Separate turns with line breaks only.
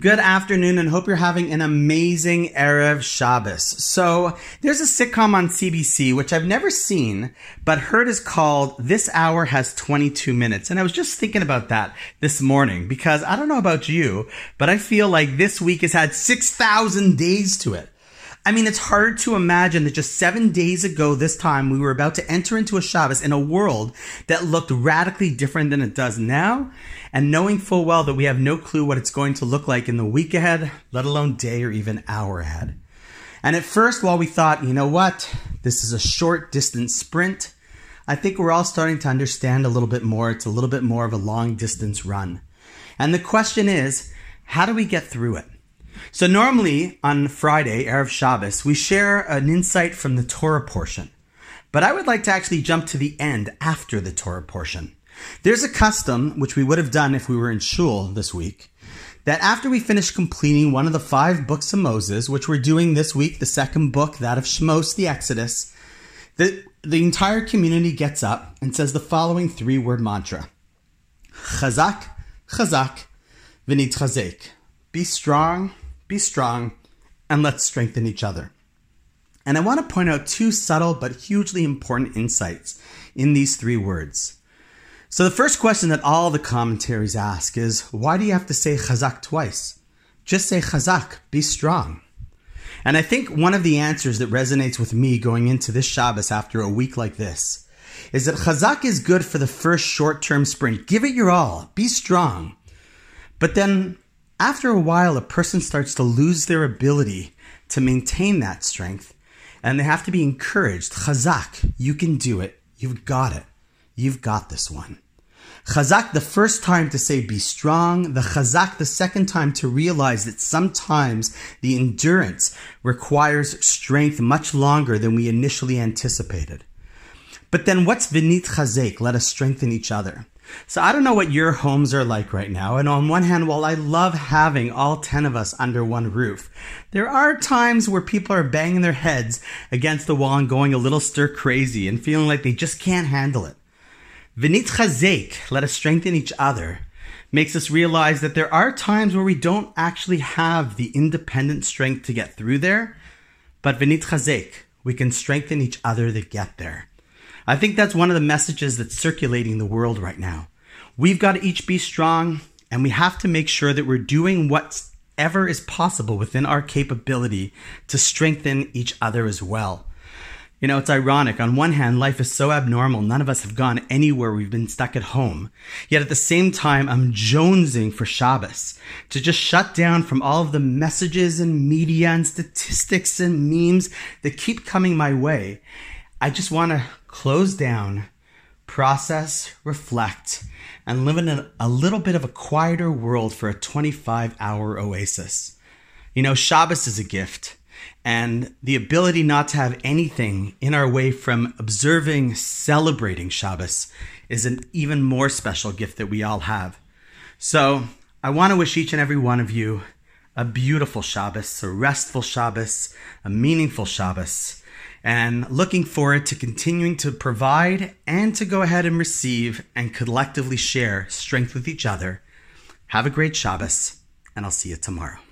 Good afternoon and hope you're having an amazing Erev Shabbos. So there's a sitcom on CBC, which I've never seen, but heard is called This Hour Has 22 Minutes. And I was just thinking about that this morning because I don't know about you, but I feel like this week has had 6,000 days to it. I mean, it's hard to imagine that just seven days ago this time we were about to enter into a Shabbos in a world that looked radically different than it does now. And knowing full well that we have no clue what it's going to look like in the week ahead, let alone day or even hour ahead. And at first, while we thought, you know what, this is a short distance sprint, I think we're all starting to understand a little bit more. It's a little bit more of a long distance run. And the question is, how do we get through it? So normally on Friday, Erev Shabbos, we share an insight from the Torah portion. But I would like to actually jump to the end after the Torah portion. There's a custom, which we would have done if we were in shul this week, that after we finish completing one of the five books of Moses, which we're doing this week, the second book, that of Shmos, the Exodus, the, the entire community gets up and says the following three word mantra Chazak, Chazak, Vinit Chazek. Be strong, be strong, and let's strengthen each other. And I want to point out two subtle but hugely important insights in these three words. So, the first question that all the commentaries ask is why do you have to say chazak twice? Just say chazak, be strong. And I think one of the answers that resonates with me going into this Shabbos after a week like this is that chazak is good for the first short term sprint. Give it your all, be strong. But then after a while, a person starts to lose their ability to maintain that strength, and they have to be encouraged. Chazak, you can do it. You've got it. You've got this one. Chazak the first time to say be strong, the chazak the second time to realize that sometimes the endurance requires strength much longer than we initially anticipated. But then what's vinit chazek? Let us strengthen each other. So I don't know what your homes are like right now. And on one hand, while I love having all 10 of us under one roof, there are times where people are banging their heads against the wall and going a little stir crazy and feeling like they just can't handle it. Vinit chazek, let us strengthen each other, makes us realize that there are times where we don't actually have the independent strength to get through there, but vinit chazek, we can strengthen each other to get there. I think that's one of the messages that's circulating the world right now. We've got to each be strong, and we have to make sure that we're doing whatever is possible within our capability to strengthen each other as well. You know, it's ironic. On one hand, life is so abnormal. None of us have gone anywhere. We've been stuck at home. Yet at the same time, I'm jonesing for Shabbos to just shut down from all of the messages and media and statistics and memes that keep coming my way. I just want to close down, process, reflect, and live in a, a little bit of a quieter world for a 25 hour oasis. You know, Shabbos is a gift, and the ability not to have anything in our way from observing, celebrating Shabbos is an even more special gift that we all have. So, I want to wish each and every one of you a beautiful Shabbos, a restful Shabbos, a meaningful Shabbos and looking forward to continuing to provide and to go ahead and receive and collectively share strength with each other. Have a great Shabbos, and I'll see you tomorrow.